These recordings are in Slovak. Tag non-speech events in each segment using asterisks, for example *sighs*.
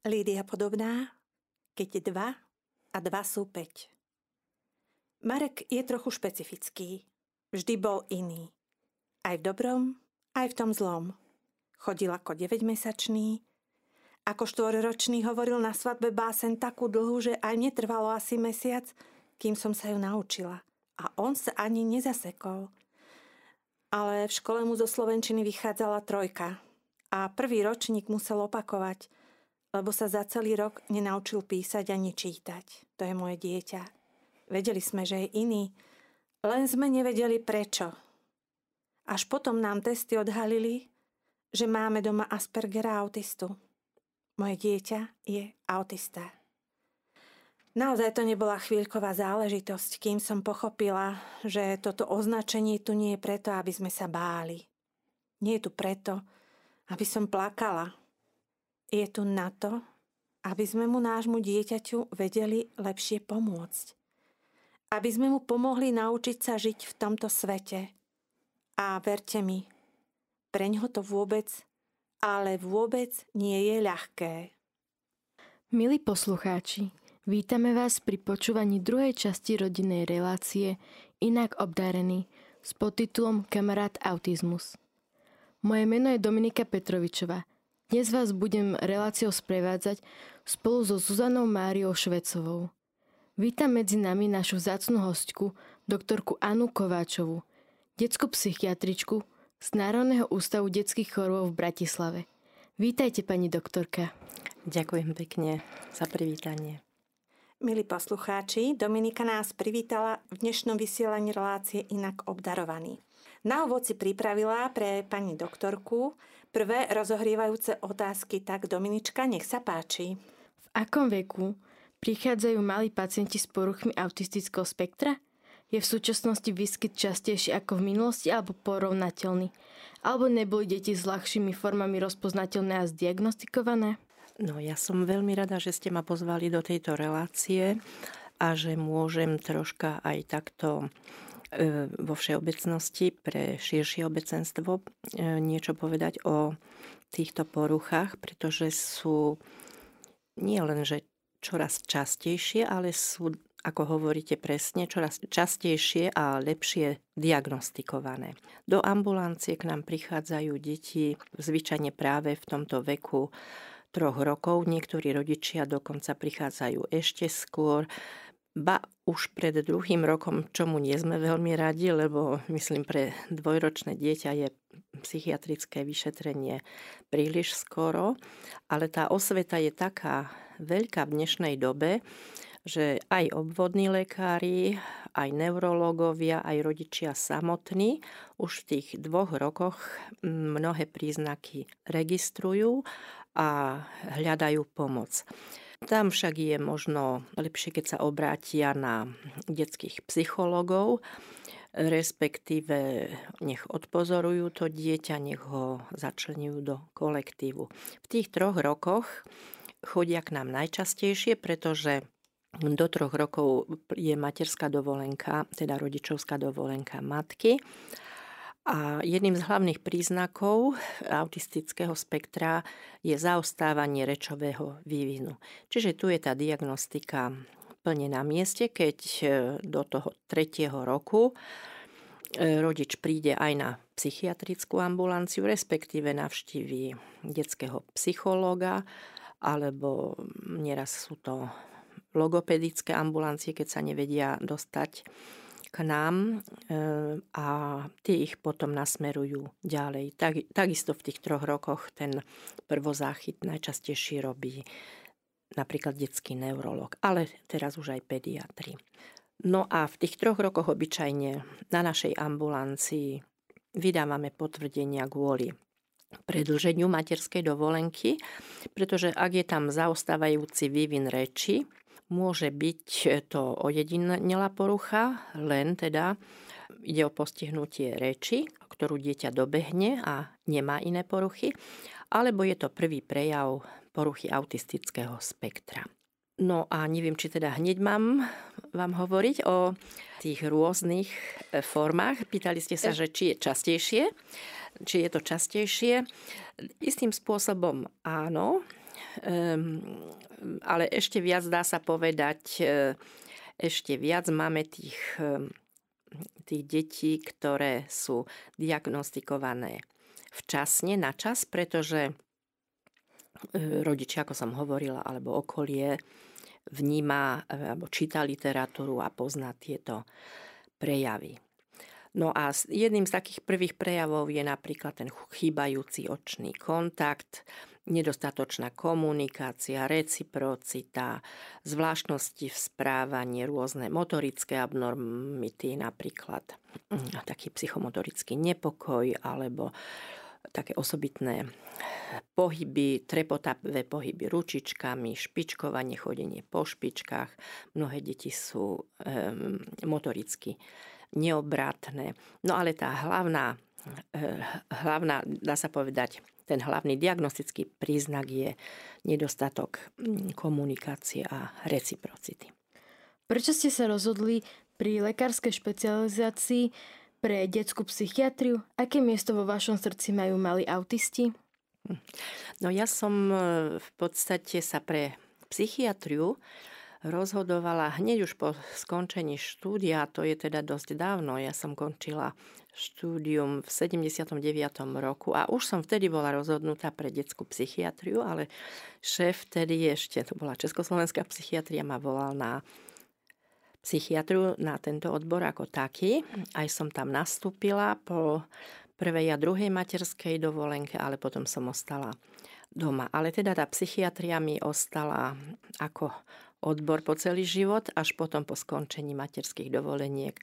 Lídia podobná, keď dva a dva sú päť. Marek je trochu špecifický. Vždy bol iný. Aj v dobrom, aj v tom zlom. Chodil ako 9-mesačný. Ako štvorročný hovoril na svadbe básen takú dlhú, že aj mne trvalo asi mesiac, kým som sa ju naučila. A on sa ani nezasekol. Ale v škole mu zo Slovenčiny vychádzala trojka. A prvý ročník musel opakovať – lebo sa za celý rok nenaučil písať ani čítať. To je moje dieťa. Vedeli sme, že je iný, len sme nevedeli prečo. Až potom nám testy odhalili, že máme doma Aspergera autistu. Moje dieťa je autista. Naozaj to nebola chvíľková záležitosť, kým som pochopila, že toto označenie tu nie je preto, aby sme sa báli. Nie je tu preto, aby som plakala, je tu na to, aby sme mu nášmu dieťaťu vedeli lepšie pomôcť. Aby sme mu pomohli naučiť sa žiť v tomto svete. A verte mi, pre ňo to vôbec, ale vôbec nie je ľahké. Milí poslucháči, vítame vás pri počúvaní druhej časti rodinnej relácie Inak obdarený s podtitulom Kamarát autizmus. Moje meno je Dominika Petrovičová – dnes vás budem reláciou sprevádzať spolu so Zuzanou Máriou Švecovou. Vítam medzi nami našu vzácnu hostku, doktorku Anu Kováčovu, detskú psychiatričku z Národného ústavu detských chorôb v Bratislave. Vítajte, pani doktorka. Ďakujem pekne za privítanie. Milí poslucháči, Dominika nás privítala v dnešnom vysielaní relácie Inak obdarovaný. Na úvod si pripravila pre pani doktorku prvé rozohrievajúce otázky. Tak Dominička, nech sa páči. V akom veku prichádzajú malí pacienti s poruchmi autistického spektra? Je v súčasnosti výskyt častejší ako v minulosti alebo porovnateľný? Alebo neboli deti s ľahšími formami rozpoznateľné a zdiagnostikované? No ja som veľmi rada, že ste ma pozvali do tejto relácie a že môžem troška aj takto vo všeobecnosti pre širšie obecenstvo e, niečo povedať o týchto poruchách, pretože sú nie len, že čoraz častejšie, ale sú, ako hovoríte presne, čoraz častejšie a lepšie diagnostikované. Do ambulancie k nám prichádzajú deti zvyčajne práve v tomto veku troch rokov. Niektorí rodičia dokonca prichádzajú ešte skôr ba už pred druhým rokom, čomu nie sme veľmi radi, lebo myslím pre dvojročné dieťa je psychiatrické vyšetrenie príliš skoro, ale tá osveta je taká veľká v dnešnej dobe, že aj obvodní lekári, aj neurológovia, aj rodičia samotní už v tých dvoch rokoch mnohé príznaky registrujú a hľadajú pomoc. Tam však je možno lepšie, keď sa obrátia na detských psychológov, respektíve nech odpozorujú to dieťa, nech ho začlenujú do kolektívu. V tých troch rokoch chodia k nám najčastejšie, pretože do troch rokov je materská dovolenka, teda rodičovská dovolenka matky a jedným z hlavných príznakov autistického spektra je zaostávanie rečového vývinu. Čiže tu je tá diagnostika plne na mieste, keď e, do toho tretieho roku e, rodič príde aj na psychiatrickú ambulanciu, respektíve navštíví detského psychológa, alebo nieraz sú to logopedické ambulancie, keď sa nevedia dostať k nám e, a tie ich potom nasmerujú ďalej. Tak, takisto v tých troch rokoch ten prvozáchyt najčastejšie robí napríklad detský neurolog, ale teraz už aj pediatri. No a v tých troch rokoch obyčajne na našej ambulancii vydávame potvrdenia kvôli predlženiu materskej dovolenky, pretože ak je tam zaostávajúci vývin reči, Môže byť to ojedinelá porucha, len teda ide o postihnutie reči, ktorú dieťa dobehne a nemá iné poruchy, alebo je to prvý prejav poruchy autistického spektra. No a neviem, či teda hneď mám vám hovoriť o tých rôznych e, formách. Pýtali ste sa, že či je častejšie. Či je to častejšie. Istým spôsobom áno, ale ešte viac dá sa povedať, ešte viac máme tých, tých detí, ktoré sú diagnostikované včasne, na čas, pretože rodičia, ako som hovorila, alebo okolie vníma alebo číta literatúru a pozná tieto prejavy. No a jedným z takých prvých prejavov je napríklad ten chýbajúci očný kontakt, nedostatočná komunikácia, reciprocita, zvláštnosti v správaní, rôzne motorické abnormity, napríklad taký psychomotorický nepokoj alebo také osobitné pohyby, trepotavé pohyby ručičkami, špičkovanie, chodenie po špičkách. Mnohé deti sú um, motoricky neobratné. No ale tá hlavná, uh, hlavná, dá sa povedať, ten hlavný diagnostický príznak je nedostatok mm, komunikácie a reciprocity. Prečo ste sa rozhodli pri lekárskej špecializácii pre detskú psychiatriu? Aké miesto vo vašom srdci majú mali autisti? No ja som e, v podstate sa pre psychiatriu rozhodovala hneď už po skončení štúdia, to je teda dosť dávno, ja som končila štúdium v 79. roku a už som vtedy bola rozhodnutá pre detskú psychiatriu, ale šéf vtedy ešte, to bola Československá psychiatria, ma volal na psychiatriu na tento odbor ako taký. Aj som tam nastúpila po prvej a druhej materskej dovolenke, ale potom som ostala doma. Ale teda tá psychiatria mi ostala ako odbor po celý život, až potom po skončení materských dovoleniek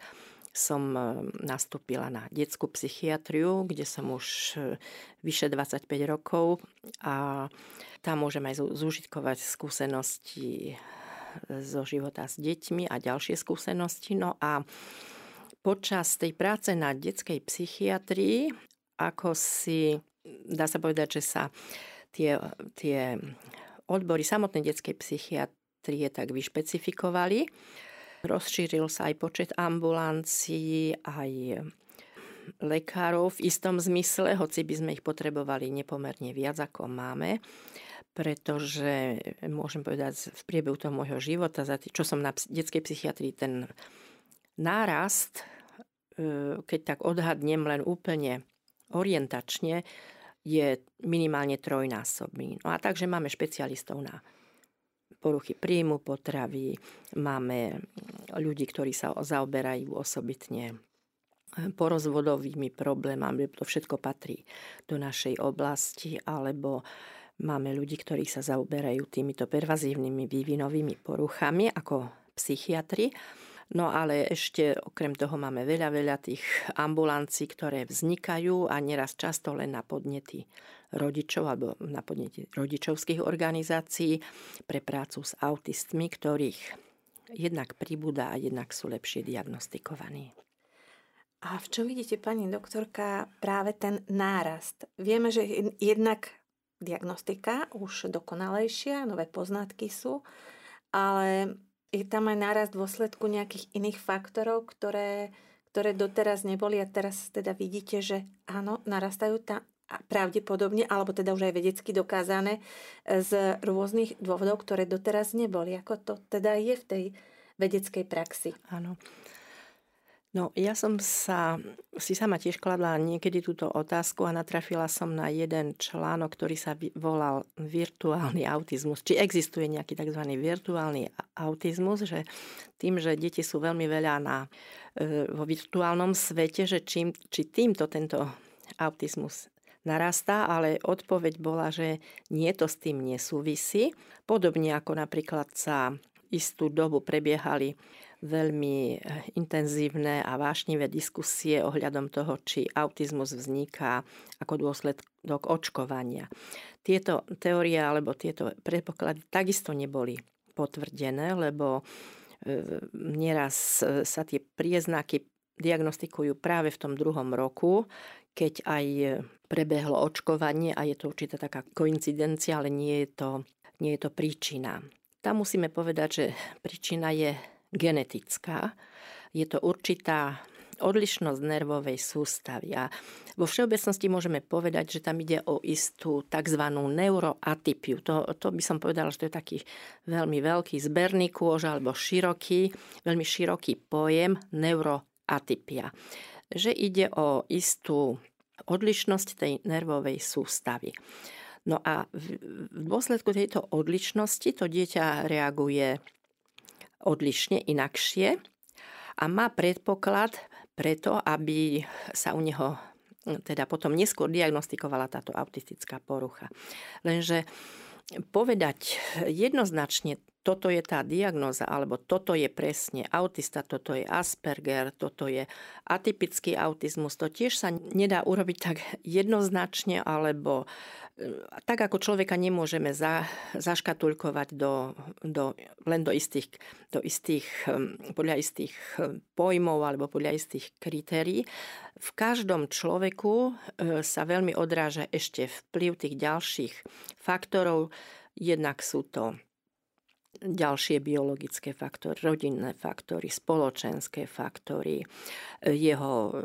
som e, nastúpila na detskú psychiatriu, kde som už e, vyše 25 rokov a tam môžem aj zúžitkovať skúsenosti zo života s deťmi a ďalšie skúsenosti. No a počas tej práce na detskej psychiatrii, ako si, dá sa povedať, že sa tie, tie odbory samotnej detskej psychiatrie tak vyšpecifikovali. Rozšíril sa aj počet ambulancií, aj lekárov v istom zmysle, hoci by sme ich potrebovali nepomerne viac, ako máme pretože môžem povedať v priebehu toho môjho života, za tý, čo som na detskej psychiatrii, ten nárast, e, keď tak odhadnem len úplne orientačne, je minimálne trojnásobný. No a takže máme špecialistov na poruchy príjmu potravy, máme ľudí, ktorí sa zaoberajú osobitne porozvodovými problémami, to všetko patrí do našej oblasti, alebo Máme ľudí, ktorí sa zaoberajú týmito pervazívnymi vývinovými poruchami ako psychiatri. No ale ešte okrem toho máme veľa, veľa tých ambulancií, ktoré vznikajú a neraz často len na podnety rodičov alebo na podnety rodičovských organizácií pre prácu s autistmi, ktorých jednak pribúda a jednak sú lepšie diagnostikovaní. A v čom vidíte, pani doktorka, práve ten nárast? Vieme, že jednak diagnostika už dokonalejšia, nové poznatky sú, ale je tam aj nárast dôsledku nejakých iných faktorov, ktoré, ktoré doteraz neboli a teraz teda vidíte, že áno, narastajú tam pravdepodobne, alebo teda už aj vedecky dokázané e, z rôznych dôvodov, ktoré doteraz neboli. Ako to teda je v tej vedeckej praxi? Áno. No, ja som sa si sama tiež kladla niekedy túto otázku a natrafila som na jeden článok, ktorý sa volal virtuálny autizmus. Či existuje nejaký tzv. virtuálny autizmus, že tým, že deti sú veľmi veľa na, e, vo virtuálnom svete, že čím, či týmto tento autizmus narastá, ale odpoveď bola, že nie to s tým nesúvisí. Podobne ako napríklad sa istú dobu prebiehali veľmi eh, intenzívne a vášnivé diskusie ohľadom toho, či autizmus vzniká ako dôsledok očkovania. Tieto teórie alebo tieto predpoklady takisto neboli potvrdené, lebo eh, nieraz eh, sa tie prieznaky diagnostikujú práve v tom druhom roku, keď aj prebehlo očkovanie a je to určitá taká koincidencia, ale nie je to, nie je to príčina. Tam musíme povedať, že príčina je genetická. Je to určitá odlišnosť nervovej sústavy. A vo všeobecnosti môžeme povedať, že tam ide o istú tzv. neuroatypiu. To, to by som povedala, že to je taký veľmi veľký zberný kôž alebo široký, veľmi široký pojem neuroatypia. Že ide o istú odlišnosť tej nervovej sústavy. No a v dôsledku tejto odlišnosti to dieťa reaguje odlišne, inakšie a má predpoklad preto, aby sa u neho teda potom neskôr diagnostikovala táto autistická porucha. Lenže povedať jednoznačne toto je tá diagnoza, alebo toto je presne autista, toto je Asperger, toto je atypický autizmus, to tiež sa nedá urobiť tak jednoznačne, alebo e, tak ako človeka nemôžeme za, zaškatulkovať do, do, len do istých, do istých, hm, podľa istých hm, pojmov alebo podľa istých kritérií. V každom človeku e, sa veľmi odráža ešte vplyv tých ďalších faktorov. Jednak sú to ďalšie biologické faktory, rodinné faktory, spoločenské faktory, jeho e,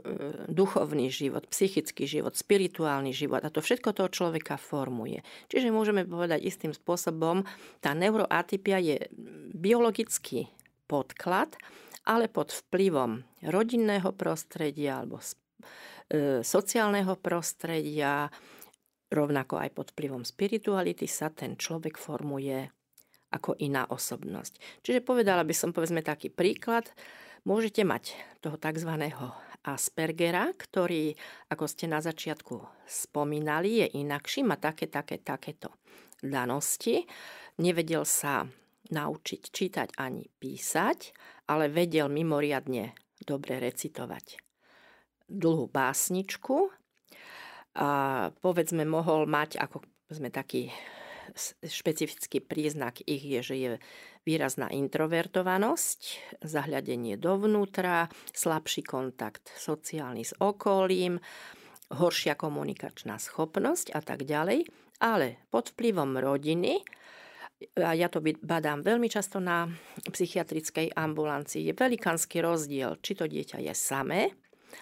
duchovný život, psychický život, spirituálny život a to všetko toho človeka formuje. Čiže môžeme povedať istým spôsobom, tá neuroatypia je biologický podklad, ale pod vplyvom rodinného prostredia alebo e, sociálneho prostredia, rovnako aj pod vplyvom spirituality sa ten človek formuje ako iná osobnosť. Čiže povedala by som, povedzme taký príklad, môžete mať toho tzv. Aspergera, ktorý, ako ste na začiatku spomínali, je inakší, má také, také, takéto danosti. Nevedel sa naučiť čítať ani písať, ale vedel mimoriadne dobre recitovať dlhú básničku. A povedzme, mohol mať ako sme taký špecifický príznak ich je, že je výrazná introvertovanosť, zahľadenie dovnútra, slabší kontakt sociálny s okolím, horšia komunikačná schopnosť a tak ďalej. Ale pod vplyvom rodiny, a ja to badám veľmi často na psychiatrickej ambulancii, je velikánsky rozdiel, či to dieťa je samé,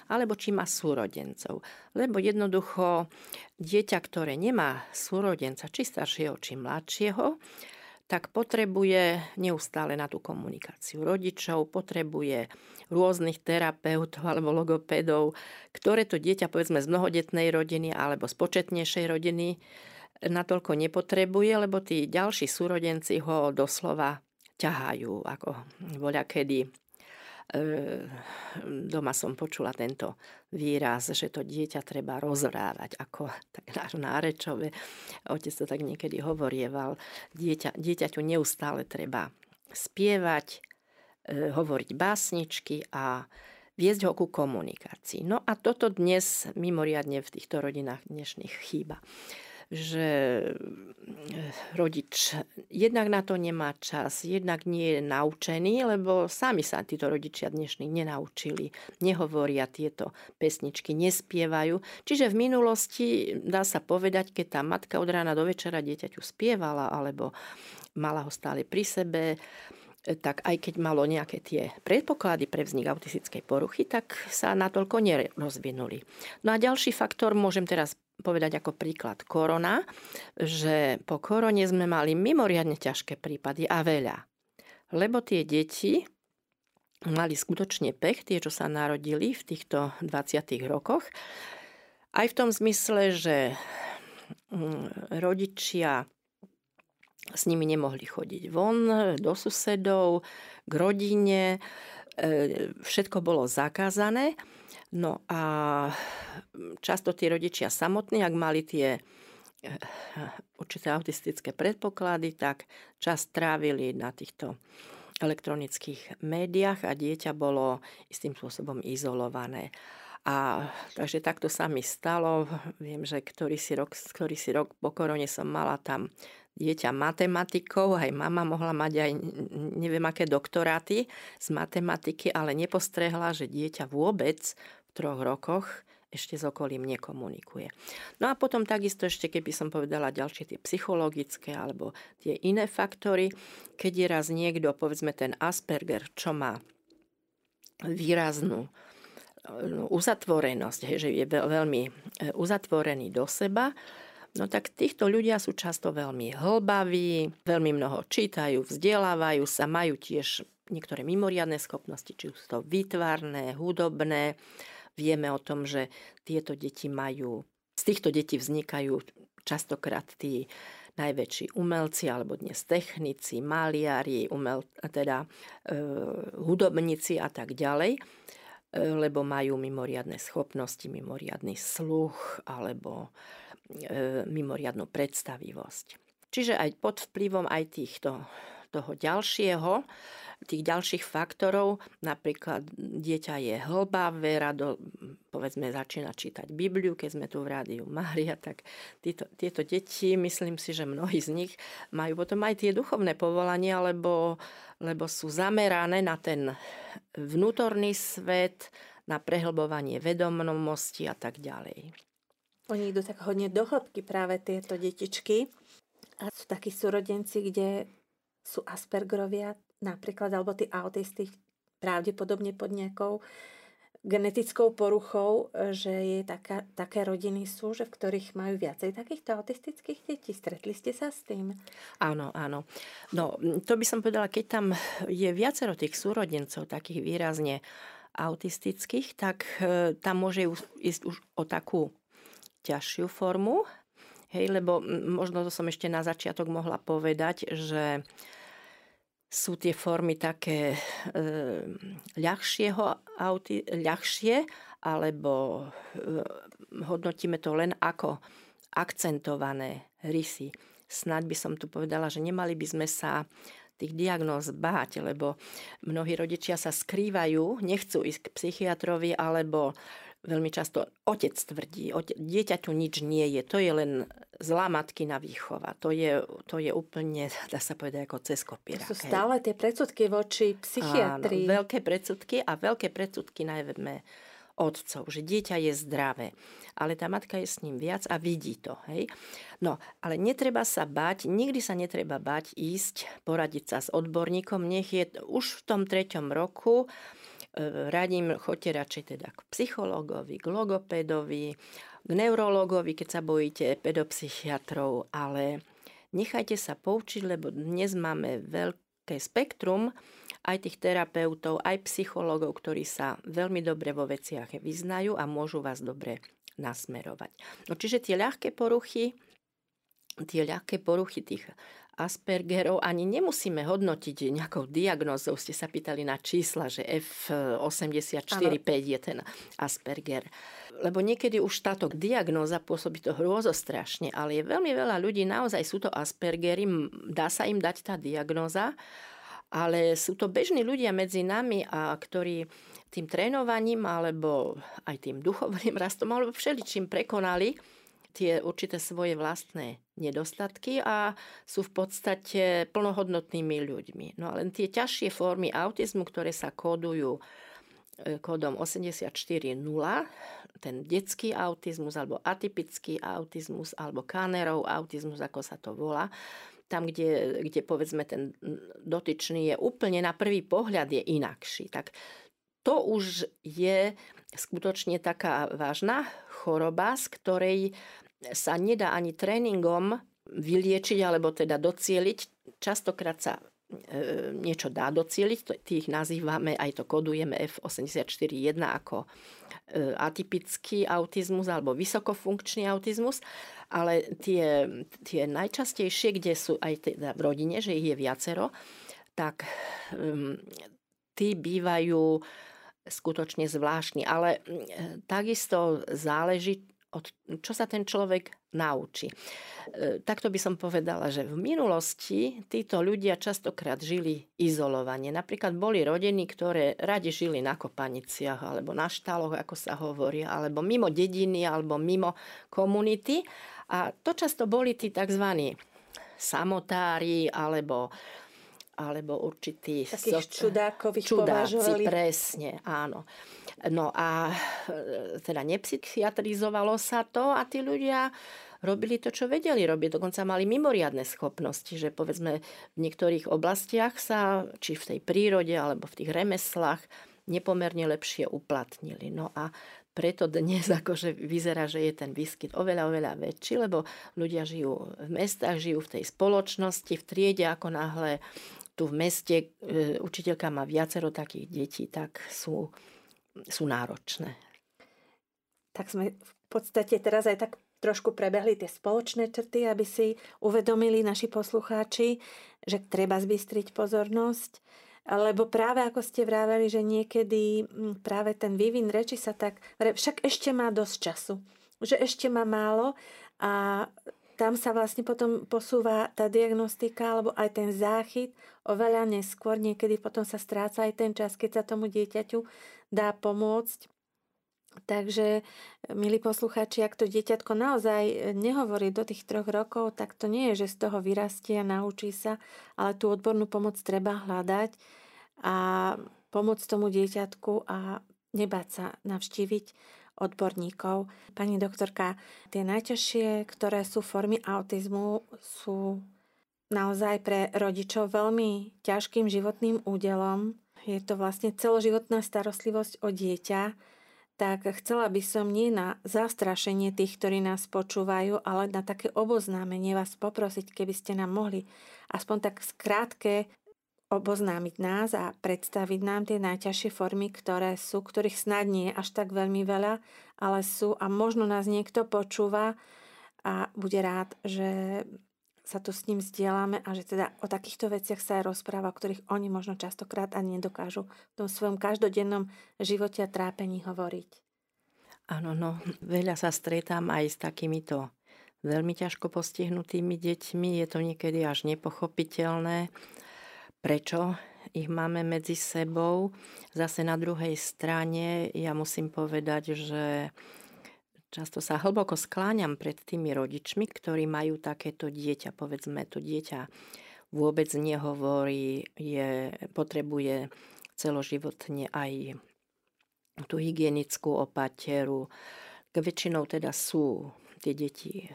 alebo či má súrodencov. Lebo jednoducho dieťa, ktoré nemá súrodenca, či staršieho, či mladšieho, tak potrebuje neustále na tú komunikáciu rodičov, potrebuje rôznych terapeutov alebo logopedov, ktoré to dieťa povedzme z mnohodetnej rodiny alebo z početnejšej rodiny natoľko nepotrebuje, lebo tí ďalší súrodenci ho doslova ťahajú, ako voľa kedy doma som počula tento výraz, že to dieťa treba rozrávať, ako *laughs* tak nárečové. Otec to tak niekedy hovorieval. Dieťa, dieťaťu neustále treba spievať, e, hovoriť básničky a viesť ho ku komunikácii. No a toto dnes mimoriadne v týchto rodinách dnešných chýba že eh, rodič jednak na to nemá čas, jednak nie je naučený, lebo sami sa títo rodičia dnešní nenaučili, nehovoria tieto pesničky, nespievajú. Čiže v minulosti dá sa povedať, keď tá matka od rána do večera dieťaťu spievala alebo mala ho stále pri sebe, tak aj keď malo nejaké tie predpoklady pre vznik autistickej poruchy, tak sa natoľko nerozvinuli. No a ďalší faktor, môžem teraz povedať ako príklad korona, že po korone sme mali mimoriadne ťažké prípady a veľa. Lebo tie deti mali skutočne pech, tie, čo sa narodili v týchto 20 rokoch, aj v tom zmysle, že mm, rodičia s nimi nemohli chodiť von, do susedov, k rodine, e, všetko bolo zakázané. No a často tí rodičia samotní, ak mali tie e, určité autistické predpoklady, tak čas trávili na týchto elektronických médiách a dieťa bolo istým spôsobom izolované. A takže takto sa mi stalo. Viem, že ktorý si rok, ktorý si rok po korone som mala tam dieťa matematikou, aj mama mohla mať aj neviem aké doktoráty z matematiky, ale nepostrehla, že dieťa vôbec troch rokoch ešte s okolím nekomunikuje. No a potom takisto ešte, keby som povedala ďalšie tie psychologické alebo tie iné faktory, keď je raz niekto, povedzme ten Asperger, čo má výraznú uzatvorenosť, hej, že je veľmi e, uzatvorený do seba, no tak týchto ľudia sú často veľmi hlbaví, veľmi mnoho čítajú, vzdelávajú sa, majú tiež niektoré mimoriadne schopnosti, či sú to výtvarné, hudobné. Vieme o tom, že tieto deti majú, z týchto detí vznikajú častokrát tí najväčší umelci, alebo dnes technici, maliari, umel, teda e, hudobníci a tak ďalej, e, lebo majú mimoriadne schopnosti, mimoriadný sluch alebo e, mimoriadnú predstavivosť. Čiže aj pod vplyvom aj týchto toho ďalšieho tých ďalších faktorov, napríklad dieťa je hlbavé, rado povedzme začína čítať Bibliu, keď sme tu v rádiu Mária, tak títo, tieto deti, myslím si, že mnohí z nich majú potom aj tie duchovné povolania, lebo, lebo sú zamerané na ten vnútorný svet, na prehlbovanie vedomnosti a tak ďalej. Oni idú tak hodne do hĺbky práve tieto detičky. A sú takí súrodenci, kde sú Aspergerovia, napríklad, alebo tí autisti pravdepodobne pod nejakou genetickou poruchou, že je taká, také rodiny sú, že v ktorých majú viacej takýchto autistických detí. Stretli ste sa s tým? Áno, áno. No, to by som povedala, keď tam je viacero tých súrodencov, takých výrazne autistických, tak e, tam môže ísť už o takú ťažšiu formu, hej, lebo možno to som ešte na začiatok mohla povedať, že sú tie formy také e, ľahšieho auti, ľahšie, alebo e, hodnotíme to len ako akcentované rysy. Snaď by som tu povedala, že nemali by sme sa tých diagnóz báť, lebo mnohí rodičia sa skrývajú, nechcú ísť k psychiatrovi, alebo veľmi často otec tvrdí, ote, dieťaťu nič nie je, to je len zlá matkina výchova. To je, to je úplne, dá sa povedať, ako cez kopírak. To sú stále tie predsudky voči psychiatrii. Áno, veľké predsudky a veľké predsudky najmä otcov, že dieťa je zdravé, ale tá matka je s ním viac a vidí to. Hej? No, ale netreba sa bať, nikdy sa netreba bať ísť, poradiť sa s odborníkom, nech je už v tom treťom roku, radím, choďte radšej teda k psychológovi, k logopédovi, k neurologovi, keď sa bojíte pedopsychiatrov, ale nechajte sa poučiť, lebo dnes máme veľké spektrum aj tých terapeutov, aj psychológov, ktorí sa veľmi dobre vo veciach vyznajú a môžu vás dobre nasmerovať. No čiže tie ľahké poruchy, tie ľahké poruchy tých Aspergerov ani nemusíme hodnotiť nejakou diagnózou. Ste sa pýtali na čísla, že F84,5 je ten Asperger. Lebo niekedy už táto diagnóza pôsobí to strašne, ale je veľmi veľa ľudí, naozaj sú to Aspergery, dá sa im dať tá diagnóza, ale sú to bežní ľudia medzi nami, a ktorí tým trénovaním alebo aj tým duchovným *laughs* rastom alebo všeličím prekonali tie určité svoje vlastné nedostatky a sú v podstate plnohodnotnými ľuďmi. No a len tie ťažšie formy autizmu, ktoré sa kódujú e, kódom 84.0, ten detský autizmus alebo atypický autizmus alebo Kahnerov autizmus, ako sa to volá, tam, kde, kde povedzme ten dotyčný je úplne na prvý pohľad je inakší, tak to už je skutočne taká vážna choroba, z ktorej sa nedá ani tréningom vyliečiť alebo teda docieliť. Častokrát sa e, niečo dá docieliť, tých nazývame, aj to kodujeme F84.1 ako e, atypický autizmus alebo vysokofunkčný autizmus, ale tie, tie najčastejšie, kde sú aj teda v rodine, že ich je viacero, tak um, tí bývajú skutočne zvláštni. Ale takisto záleží, od, čo sa ten človek naučí. E, takto by som povedala, že v minulosti títo ľudia častokrát žili izolovane. Napríklad boli rodiny, ktoré radi žili na kopaniciach alebo na štáloch, ako sa hovorí, alebo mimo dediny, alebo mimo komunity. A to často boli tí tzv. samotári, alebo alebo určitý... Takých so, čudákových čudáci, považovali. presne, áno. No a e, teda nepsychiatrizovalo sa to a tí ľudia robili to, čo vedeli robiť. Dokonca mali mimoriadne schopnosti, že povedzme v niektorých oblastiach sa, či v tej prírode alebo v tých remeslách, nepomerne lepšie uplatnili. No a preto dnes *laughs* akože vyzerá, že je ten výskyt oveľa, oveľa väčší, lebo ľudia žijú v mestách, žijú v tej spoločnosti, v triede, ako náhle tu v meste e, učiteľka má viacero takých detí, tak sú, sú náročné. Tak sme v podstate teraz aj tak trošku prebehli tie spoločné črty, aby si uvedomili naši poslucháči, že treba zbystriť pozornosť lebo práve ako ste vraveli, že niekedy mm, práve ten vývin reči sa tak, však ešte má dosť času, že ešte má málo a tam sa vlastne potom posúva tá diagnostika alebo aj ten záchyt oveľa neskôr. Niekedy potom sa stráca aj ten čas, keď sa tomu dieťaťu dá pomôcť. Takže, milí poslucháči, ak to dieťatko naozaj nehovorí do tých troch rokov, tak to nie je, že z toho vyrastie a naučí sa, ale tú odbornú pomoc treba hľadať a pomôcť tomu dieťatku a nebáť sa navštíviť odborníkov. Pani doktorka, tie najťažšie, ktoré sú formy autizmu, sú naozaj pre rodičov veľmi ťažkým životným údelom. Je to vlastne celoživotná starostlivosť o dieťa, tak chcela by som nie na zastrašenie tých, ktorí nás počúvajú, ale na také oboznámenie vás poprosiť, keby ste nám mohli aspoň tak skrátke oboznámiť nás a predstaviť nám tie najťažšie formy, ktoré sú, ktorých snad nie je až tak veľmi veľa, ale sú a možno nás niekto počúva a bude rád, že sa tu s ním zdieľame a že teda o takýchto veciach sa aj rozpráva, o ktorých oni možno častokrát ani nedokážu v tom svojom každodennom živote a trápení hovoriť. Áno, no, veľa sa stretám aj s takýmito veľmi ťažko postihnutými deťmi. Je to niekedy až nepochopiteľné, prečo ich máme medzi sebou. Zase na druhej strane ja musím povedať, že Často sa hlboko skláňam pred tými rodičmi, ktorí majú takéto dieťa. Povedzme, to dieťa vôbec nehovorí, je, potrebuje celoživotne aj tú hygienickú opateru. Väčšinou teda sú tie deti e,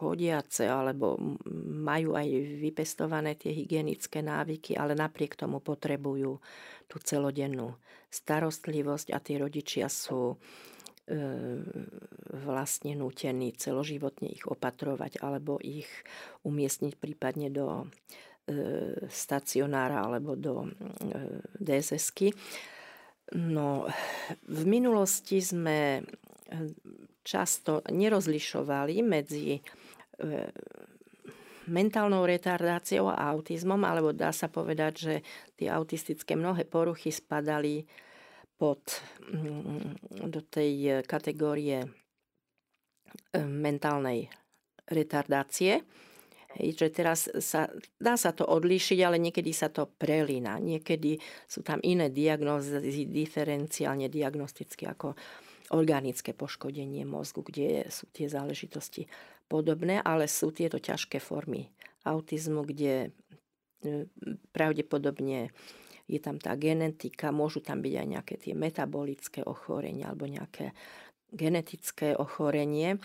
chodiace alebo majú aj vypestované tie hygienické návyky, ale napriek tomu potrebujú tú celodennú starostlivosť a tí rodičia sú E, vlastne nútení celoživotne ich opatrovať alebo ich umiestniť prípadne do e, stacionára alebo do DSSky. No, v minulosti sme často nerozlišovali medzi mentálnou retardáciou a autizmom, alebo dá sa povedať, že tie autistické mnohé poruchy spadali pod, mm, do tej e, kategórie e, mentálnej retardácie. Hej, že teraz sa, dá sa to odlíšiť, ale niekedy sa to prelína. Niekedy sú tam iné diagnózy diferenciálne diagnosticky ako organické poškodenie mozgu, kde sú tie záležitosti podobné, ale sú tieto ťažké formy autizmu, kde e, pravdepodobne je tam tá genetika, môžu tam byť aj nejaké tie metabolické ochorenia alebo nejaké genetické ochorenie.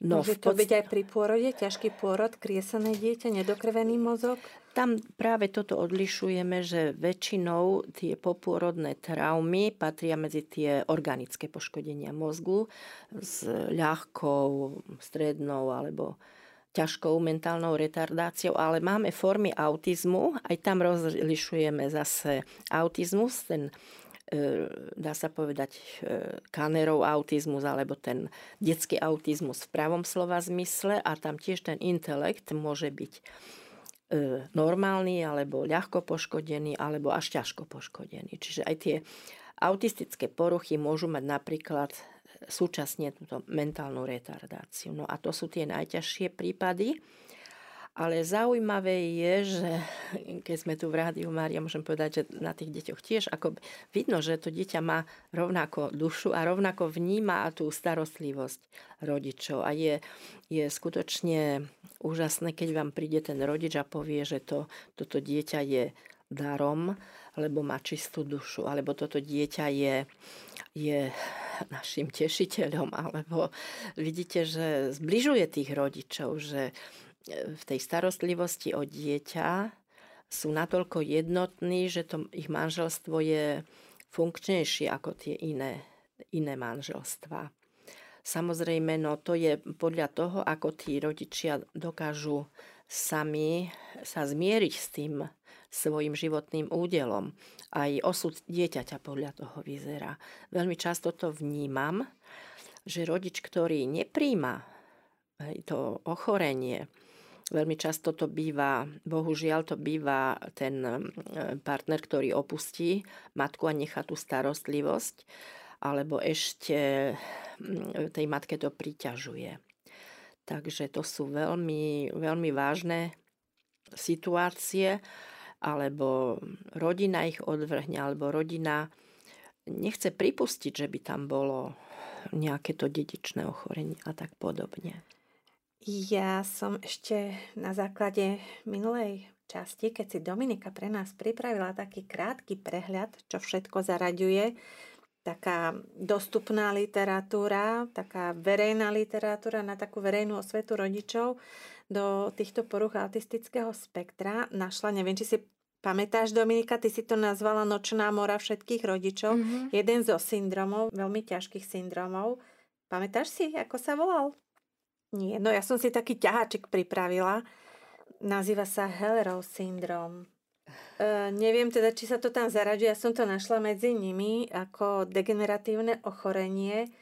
No, Môže to podst- byť aj pri pôrode, ťažký pôrod, kriesené dieťa, nedokrvený mozog? Tam práve toto odlišujeme, že väčšinou tie popôrodné traumy patria medzi tie organické poškodenia mozgu s ľahkou, strednou alebo ťažkou mentálnou retardáciou, ale máme formy autizmu, aj tam rozlišujeme zase autizmus, ten dá sa povedať e, kanerov autizmus alebo ten detský autizmus v pravom slova zmysle a tam tiež ten intelekt môže byť e, normálny alebo ľahko poškodený alebo až ťažko poškodený. Čiže aj tie autistické poruchy môžu mať napríklad súčasne túto mentálnu retardáciu. No a to sú tie najťažšie prípady. Ale zaujímavé je, že keď sme tu v Rádiu Mária, môžem povedať, že na tých deťoch tiež ako vidno, že to dieťa má rovnako dušu a rovnako vníma tú starostlivosť rodičov. A je, je skutočne úžasné, keď vám príde ten rodič a povie, že to, toto dieťa je darom, lebo má čistú dušu, alebo toto dieťa je, je našim tešiteľom, alebo vidíte, že zbližuje tých rodičov, že v tej starostlivosti o dieťa sú natoľko jednotní, že to ich manželstvo je funkčnejšie ako tie iné, iné manželstva. Samozrejme, no to je podľa toho, ako tí rodičia dokážu sami sa zmieriť s tým svojim životným údelom. Aj osud dieťaťa podľa toho vyzerá. Veľmi často to vnímam, že rodič, ktorý nepríjma to ochorenie, veľmi často to býva, bohužiaľ to býva ten e, partner, ktorý opustí matku a nechá tú starostlivosť, alebo ešte tej matke to priťažuje. Takže to sú veľmi, veľmi vážne situácie, alebo rodina ich odvrhne, alebo rodina nechce pripustiť, že by tam bolo nejaké to dedičné ochorenie a tak podobne. Ja som ešte na základe minulej časti, keď si Dominika pre nás pripravila taký krátky prehľad, čo všetko zaraďuje taká dostupná literatúra, taká verejná literatúra na takú verejnú osvetu rodičov do týchto poruch autistického spektra. Našla, neviem, či si pamätáš, Dominika, ty si to nazvala nočná mora všetkých rodičov. Mm-hmm. Jeden zo syndromov, veľmi ťažkých syndromov. Pamätáš si, ako sa volal? Nie, no ja som si taký ťaháčik pripravila. Nazýva sa Hellerov syndrom. Uh, neviem teda, či sa to tam zaraďuje. Ja som to našla medzi nimi ako degeneratívne ochorenie.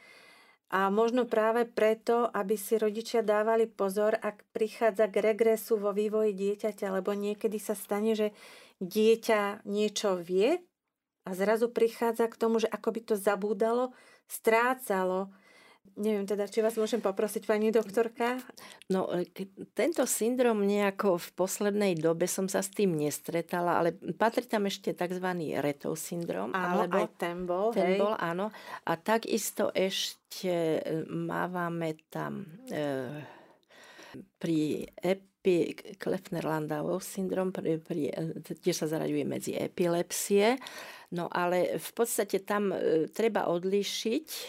A možno práve preto, aby si rodičia dávali pozor, ak prichádza k regresu vo vývoji dieťaťa, lebo niekedy sa stane, že dieťa niečo vie a zrazu prichádza k tomu, že ako by to zabúdalo, strácalo Neviem teda, či vás môžem poprosiť, pani doktorka? No, e, tento syndrom nejako v poslednej dobe som sa s tým nestretala, ale patrí tam ešte tzv. retov syndrom. Áno, alebo aj ten bol. Ten hej. bol, áno. A takisto ešte e, mávame tam e, pri epi, Klefner-Landauov syndrom, pri, pri, e, tiež sa zaraďuje medzi epilepsie. No ale v podstate tam e, treba odlíšiť, e,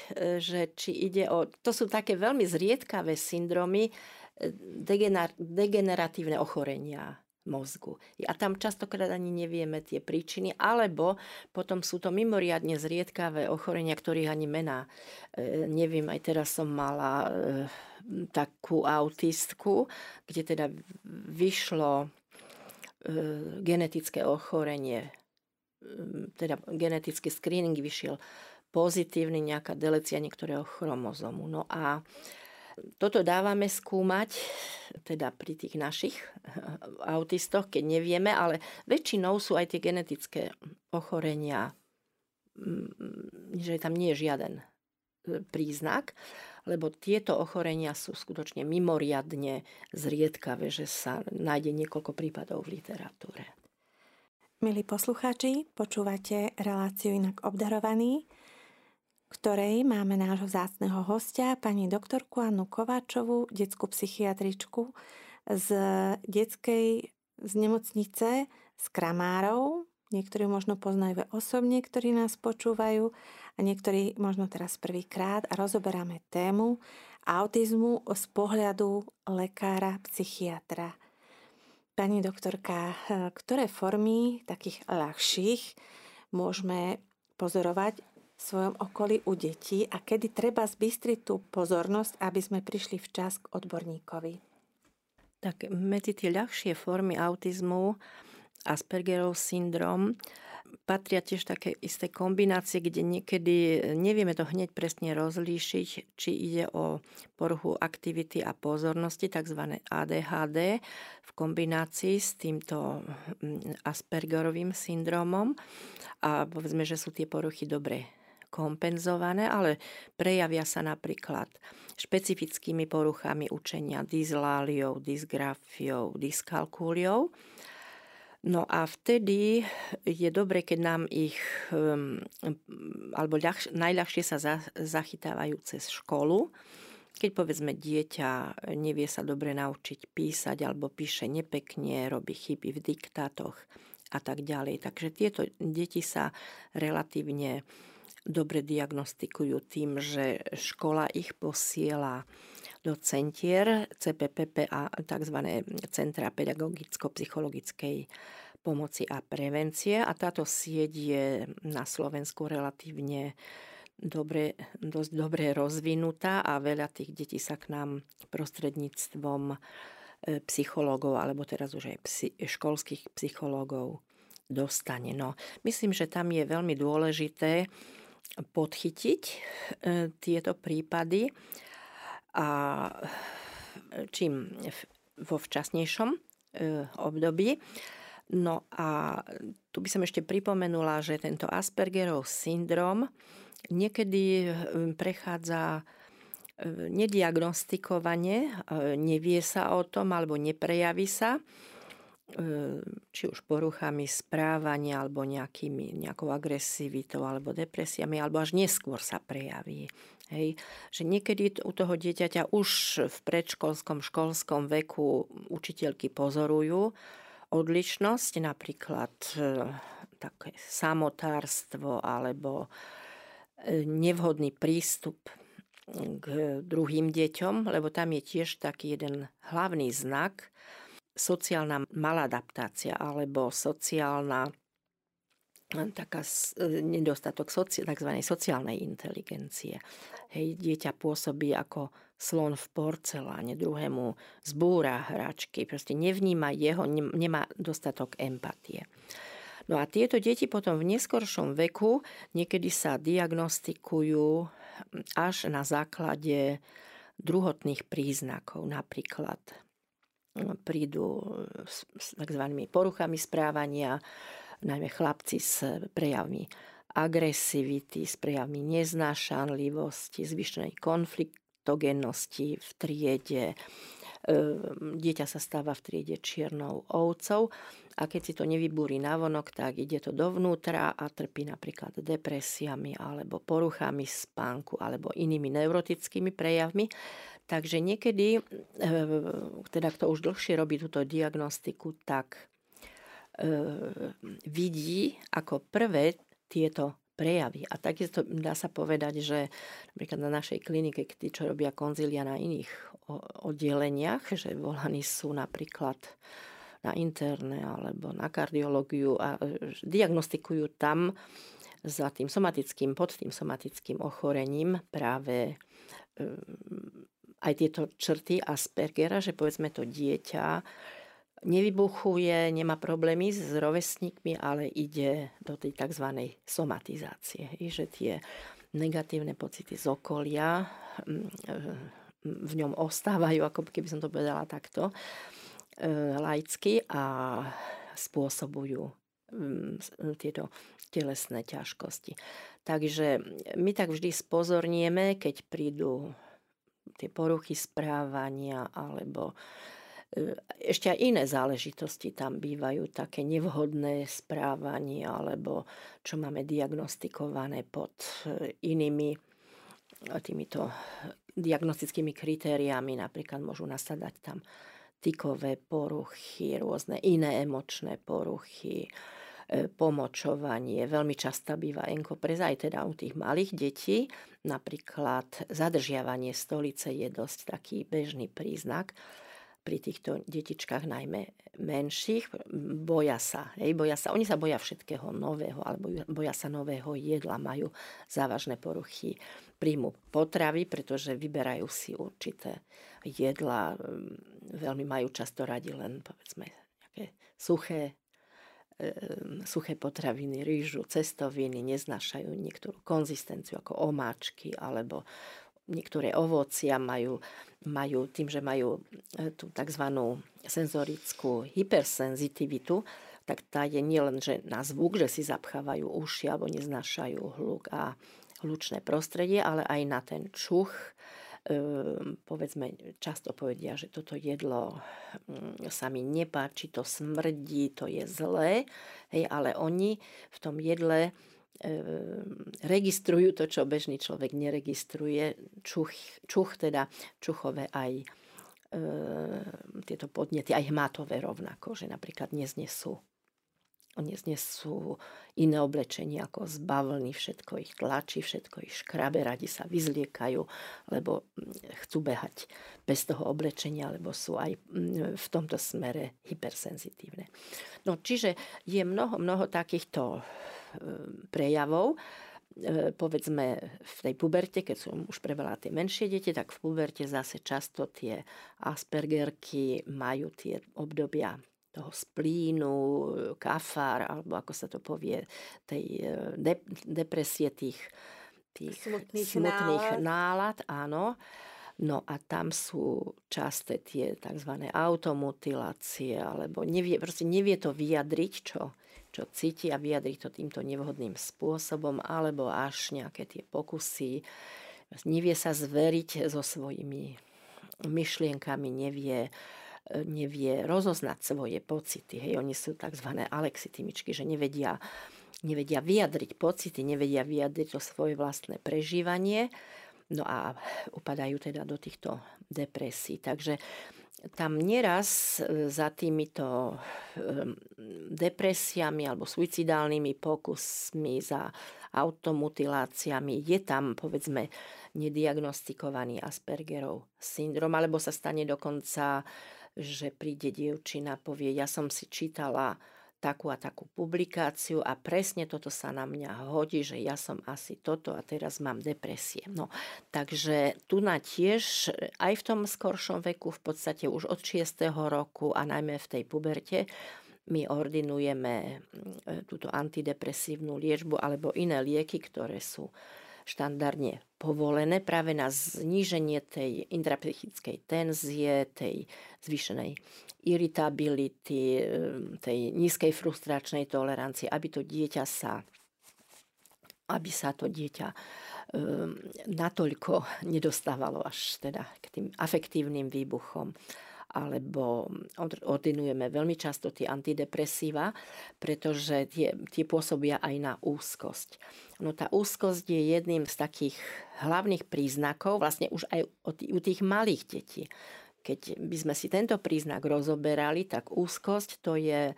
že či ide o... To sú také veľmi zriedkavé syndromy, degener, degeneratívne ochorenia mozgu. A tam častokrát ani nevieme tie príčiny, alebo potom sú to mimoriadne zriedkavé ochorenia, ktorých ani mená e, neviem. Aj teraz som mala e, takú autistku, kde teda vyšlo e, genetické ochorenie Hm, teda genetický screening vyšiel pozitívny, nejaká delecia niektorého chromozomu. No a toto dávame skúmať teda pri tých našich autistoch, keď nevieme, ale väčšinou sú aj tie genetické ochorenia, hm, že tam nie je žiaden e, príznak, lebo tieto ochorenia sú skutočne mimoriadne zriedkavé, že sa nájde niekoľko prípadov v literatúre. Milí poslucháči, počúvate reláciu inak obdarovaný, ktorej máme nášho vzácného hostia, pani doktorku Annu Kováčovú, detskú psychiatričku z detskej z nemocnice z Kramárov. Niektorí možno poznajú osobne, ktorí nás počúvajú a niektorí možno teraz prvýkrát a rozoberáme tému autizmu z pohľadu lekára, psychiatra. Pani doktorka, eh, ktoré formy takých ľahších môžeme pozorovať svojom okolí u detí a kedy treba zbystriť tú pozornosť, aby sme prišli včas k odborníkovi? Tak medzi tie ľahšie formy autizmu Aspergerov syndrom patria tiež také isté kombinácie, kde niekedy nevieme to hneď presne rozlíšiť, či ide o poruchu aktivity a pozornosti, tzv. ADHD, v kombinácii s týmto mm, Aspergerovým syndromom. A povedzme, že sú tie poruchy dobre kompenzované, ale prejavia sa napríklad špecifickými poruchami učenia, dysláliou, dysgrafiou, dyskalkúliou No a vtedy je dobre, keď nám ich, um, alebo ľahš, najľahšie sa za, zachytávajú cez školu, keď povedzme dieťa nevie sa dobre naučiť písať alebo píše nepekne, robí chyby v diktátoch a tak ďalej. Takže tieto deti sa relatívne dobre diagnostikujú tým, že škola ich posiela do centier CPPP a tzv. Centra pedagogicko-psychologickej pomoci a prevencie a táto sieť je na Slovensku relatívne dobre, dosť dobre rozvinutá a veľa tých detí sa k nám prostredníctvom e, psychológov alebo teraz už aj psi, školských psychológov dostane. No, myslím, že tam je veľmi dôležité podchytiť e, tieto prípady a čím vo včasnejšom e, období. No a tu by som ešte pripomenula, že tento Aspergerov syndrom niekedy prechádza nediagnostikovane, hm, nevie sa o tom alebo neprejaví sa, či už poruchami správania alebo nejakými, nejakou agresivitou alebo depresiami, alebo až neskôr sa prejaví. Hej. Že niekedy u toho dieťaťa už v predškolskom, školskom veku učiteľky pozorujú odlišnosť, napríklad také samotárstvo alebo nevhodný prístup k druhým deťom, lebo tam je tiež taký jeden hlavný znak, sociálna maladaptácia alebo sociálna taká nedostatok soci, tzv. sociálnej inteligencie. Hej, dieťa pôsobí ako slon v porceláne, druhému zbúra hračky, proste nevníma jeho, nemá dostatok empatie. No a tieto deti potom v neskoršom veku niekedy sa diagnostikujú až na základe druhotných príznakov. Napríklad prídu s tzv. poruchami správania, najmä chlapci s prejavmi agresivity, s prejavmi neznášanlivosti, zvyšenej konfliktogennosti v triede, Ehm, dieťa sa stáva v triede čiernou ovcov a keď si to nevybúri navonok, tak ide to dovnútra a trpí napríklad depresiami alebo poruchami spánku alebo inými neurotickými prejavmi. Takže niekedy, ehm, teda kto už dlhšie robí túto diagnostiku, tak ehm, vidí ako prvé tieto prejavy. A takisto dá sa povedať, že napríklad na našej klinike, tí, čo robia konzilia na iných oddeleniach, že volaní sú napríklad na interné alebo na kardiológiu a e, diagnostikujú tam za tým somatickým, pod tým somatickým ochorením práve aj tieto črty Aspergera, že povedzme to dieťa nevybuchuje, nemá problémy s rovesníkmi, ale ide do tej tzv. somatizácie. Že tie negatívne pocity z okolia e, v ňom ostávajú, ako keby som to povedala takto, e, laicky a spôsobujú mm, tieto telesné ťažkosti. Takže my tak vždy spozornieme, keď prídu tie poruchy správania alebo e, ešte aj iné záležitosti tam bývajú, také nevhodné správanie alebo čo máme diagnostikované pod e, inými týmito diagnostickými kritériami, napríklad môžu nasadať tam tykové poruchy, rôzne iné emočné poruchy, e, pomočovanie. Veľmi často býva enkopreza aj teda u tých malých detí. Napríklad zadržiavanie stolice je dosť taký bežný príznak pri týchto detičkách najmä menších, boja sa, hej, boja sa, oni sa boja všetkého nového, alebo boja sa nového jedla, majú závažné poruchy príjmu potravy, pretože vyberajú si určité jedla, veľmi majú často radi len povedzme nejaké suché, suché potraviny, rýžu, cestoviny, neznášajú niektorú konzistenciu ako omáčky alebo niektoré ovocia majú, majú tým, že majú e, tú tzv. senzorickú hypersenzitivitu, tak tá je nielen že na zvuk, že si zapchávajú uši alebo neznášajú hluk a hlučné prostredie, ale aj na ten čuch. E, povedzme, často povedia, že toto jedlo mm, sa mi nepáči, to smrdí, to je zlé, hej, ale oni v tom jedle Ehm, registrujú to, čo bežný človek neregistruje. Čuch, čuch teda, čuchové aj e, tieto podnety, aj hmatové rovnako, že napríklad neznesú Oni sú iné oblečenie ako z bavlny, všetko ich tlačí, všetko ich škrabe, radi sa vyzliekajú, lebo mm, chcú behať bez toho oblečenia, lebo sú aj mm, v tomto smere hypersenzitívne. No, čiže je mnoho, mnoho takýchto ehm, prejavov, e, povedzme v tej puberte, keď sú už preveľa tie menšie deti, tak v puberte zase často tie Aspergerky majú tie obdobia toho splínu, kafár, alebo ako sa to povie, tej e, de- depresie tých, tých smutných, smutných nálad. nálad. Áno. No a tam sú časté tie tzv. automutilácie, alebo nevie, proste nevie to vyjadriť, čo, čo cíti a vyjadriť to týmto nevhodným spôsobom, alebo až nejaké tie pokusy. Nevie sa zveriť so svojimi myšlienkami, nevie nevie rozoznať svoje pocity. Hej, oni sú tzv. alexitimičky, že nevedia, nevedia vyjadriť pocity, nevedia vyjadriť to svoje vlastné prežívanie. No a upadajú teda do týchto depresí. Takže tam neraz e, za týmito depresiami alebo suicidálnymi pokusmi, za automutiláciami je tam, povedzme, nediagnostikovaný Aspergerov syndrom, alebo sa stane dokonca že príde dievčina, povie, ja som si čítala takú a takú publikáciu a presne toto sa na mňa hodí, že ja som asi toto a teraz mám depresie. No, takže tu na tiež aj v tom skoršom veku, v podstate už od 6. roku a najmä v tej puberte, my ordinujeme mm, túto antidepresívnu liečbu alebo iné lieky, ktoré sú štandardne povolené práve na zníženie tej intrapsychickej tenzie, tej zvýšenej iritability, tej nízkej frustračnej tolerancie, aby to dieťa sa aby sa to dieťa um, natoľko nedostávalo až teda k tým afektívnym výbuchom alebo ordinujeme veľmi často tie antidepresíva, pretože tie, tie pôsobia aj na úzkosť. No tá úzkosť je jedným z takých hlavných príznakov, vlastne už aj u tých malých detí. Keď by sme si tento príznak rozoberali, tak úzkosť to je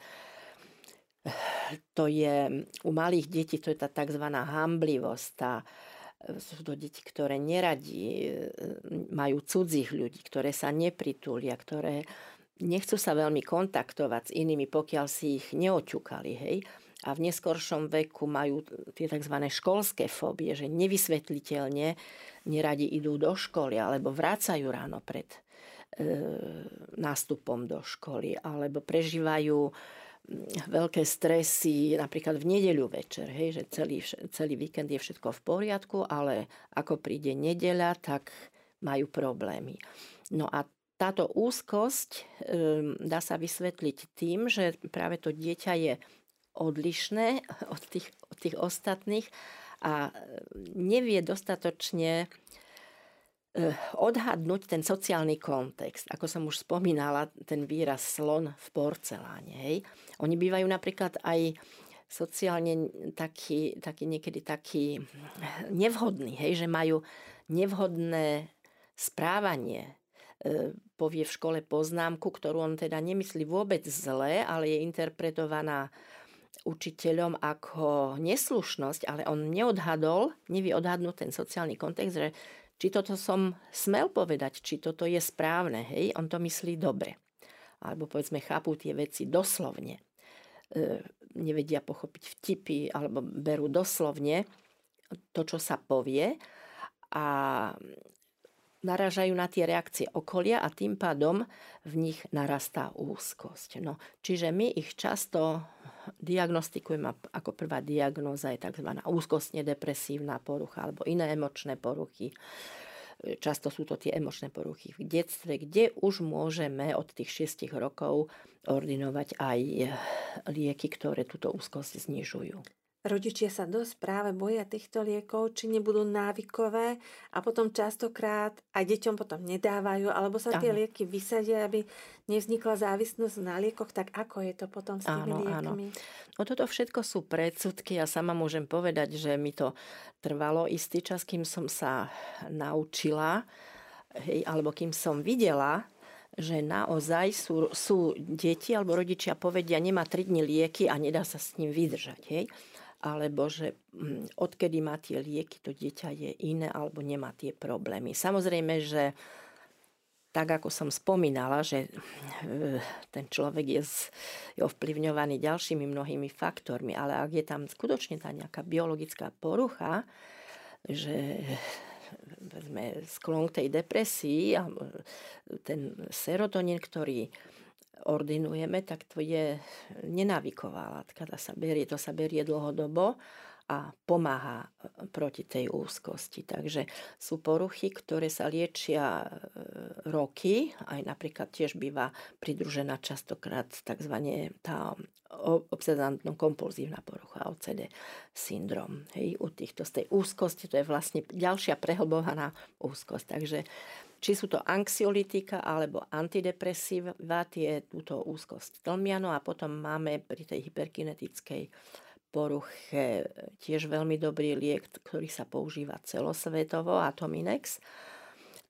to je u malých detí, to je tá tzv. hamblivosť, tá, sú to deti, ktoré neradi e, majú cudzích ľudí, ktoré sa nepritúlia, ktoré nechcú sa veľmi kontaktovať s inými, pokiaľ si ich neoťukali. Hej? A v neskoršom veku majú tie tzv. školské fóbie, že nevysvetliteľne neradi idú do školy alebo vrácajú ráno pred e, nástupom do školy alebo prežívajú veľké stresy, napríklad v nedeľu večer, hej, že celý, celý víkend je všetko v poriadku, ale ako príde nedeľa, tak majú problémy. No a táto úzkosť um, dá sa vysvetliť tým, že práve to dieťa je odlišné od tých, od tých ostatných a nevie dostatočne odhadnúť ten sociálny kontext. Ako som už spomínala, ten výraz slon v porceláne. Hej. Oni bývajú napríklad aj sociálne taký, taký niekedy taký nevhodný, hej, že majú nevhodné správanie. E, povie v škole poznámku, ktorú on teda nemyslí vôbec zle, ale je interpretovaná učiteľom ako neslušnosť, ale on neodhadol, nevie odhadnúť ten sociálny kontext, že či toto som smel povedať, či toto je správne, hej, on to myslí dobre. Alebo povedzme, chápu tie veci doslovne. E, nevedia pochopiť vtipy, alebo berú doslovne to, čo sa povie a narážajú na tie reakcie okolia a tým pádom v nich narastá úzkosť. No, čiže my ich často diagnostikujeme ako prvá diagnóza je tzv. úzkostne depresívna porucha alebo iné emočné poruchy. Často sú to tie emočné poruchy v detstve, kde už môžeme od tých 6 rokov ordinovať aj lieky, ktoré túto úzkosť znižujú. Rodičia sa dosť práve boja týchto liekov, či nebudú návykové a potom častokrát aj deťom potom nedávajú, alebo sa tie áno. lieky vysadia, aby nevznikla závislosť na liekoch, tak ako je to potom s tými áno, liekmi? Áno. No toto všetko sú predsudky. Ja sama môžem povedať, že mi to trvalo istý čas, kým som sa naučila, hej, alebo kým som videla, že naozaj sú, sú deti alebo rodičia povedia, nemá 3 dní lieky a nedá sa s ním vydržať. Hej? Alebo že mm, odkedy má tie lieky, to dieťa je iné alebo nemá tie problémy. Samozrejme, že tak ako som spomínala, že eh, ten človek je, je ovplyvňovaný ďalšími mnohými faktormi, ale ak je tam skutočne tá nejaká biologická porucha, že sme sklon k tej depresii a eh, ten serotonín, ktorý ordinujeme, tak to je nenávyková látka. Tá sa berie, to sa berie dlhodobo a pomáha e, proti tej úzkosti. Takže sú poruchy, ktoré sa liečia e, roky, aj napríklad tiež býva pridružená častokrát tzv. tá obsedantno-kompulzívna porucha, OCD syndrom. Hej, u týchto z tej úzkosti, to je vlastne ďalšia prehlbovaná úzkosť. Takže či sú to anxiolitika alebo antidepresíva, tie túto úzkosť tlmia. No a potom máme pri tej hyperkinetickej poruche tiež veľmi dobrý liek, ktorý sa používa celosvetovo, Atominex.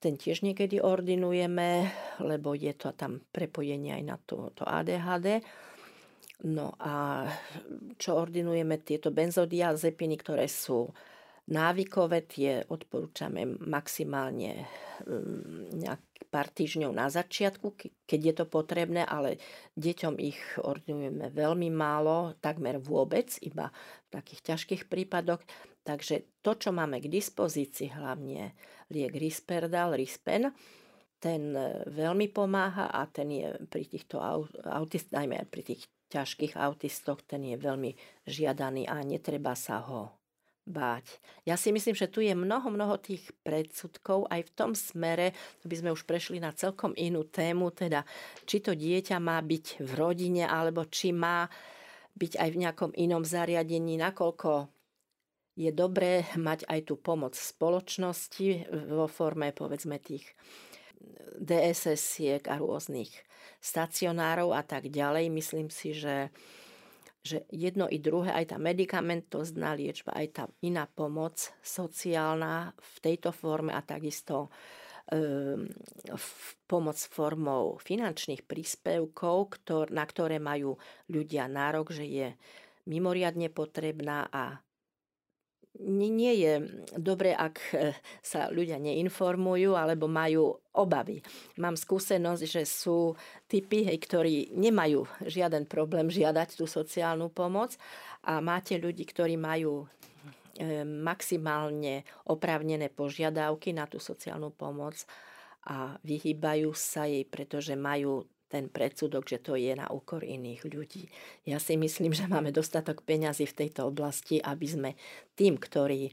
Ten tiež niekedy ordinujeme, lebo je to tam prepojenie aj na to, to ADHD. No a čo ordinujeme, tieto benzodiazepiny, ktoré sú návykové, tie odporúčame maximálne mm, nejak pár týždňov na začiatku, keď je to potrebné, ale deťom ich ordinujeme veľmi málo, takmer vôbec, iba v takých ťažkých prípadoch. Takže to, čo máme k dispozícii, hlavne liek Risperdal, Rispen, ten e, veľmi pomáha a ten je pri týchto autist, najmä pri tých ťažkých autistoch, ten je veľmi žiadaný a netreba sa ho báť. Ja si myslím, že tu je mnoho, mnoho tých predsudkov aj v tom smere, by sme už prešli na celkom inú tému, teda či to dieťa má byť v rodine, alebo či má byť aj v nejakom inom zariadení, nakoľko je dobré mať aj tú pomoc spoločnosti vo forme povedzme tých DSS-iek a rôznych stacionárov a tak ďalej. Myslím si, že že jedno i druhé, aj tá medicamentozná liečba, aj tá iná pomoc sociálna v tejto forme a takisto um, pomoc formou finančných príspevkov, ktor, na ktoré majú ľudia nárok, že je mimoriadne potrebná a nie je dobré, ak e, sa ľudia neinformujú alebo majú obavy. Mám skúsenosť, že sú typy, hej, ktorí nemajú žiaden problém žiadať tú sociálnu pomoc a máte ľudí, ktorí majú e, maximálne oprávnené požiadavky na tú sociálnu pomoc a vyhýbajú sa jej, pretože majú ten predsudok, že to je na úkor iných ľudí. Ja si myslím, že máme dostatok peňazí v tejto oblasti, aby sme tým, ktorí e,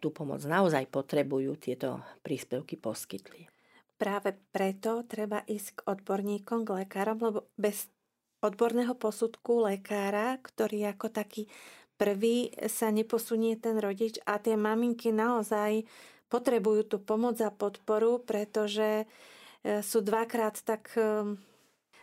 tú pomoc naozaj potrebujú, tieto príspevky poskytli. Práve preto treba ísť k odborníkom, k lekárom, lebo bez odborného posudku lekára, ktorý ako taký prvý sa neposunie ten rodič a tie maminky naozaj potrebujú tú pomoc a podporu, pretože sú dvakrát tak e,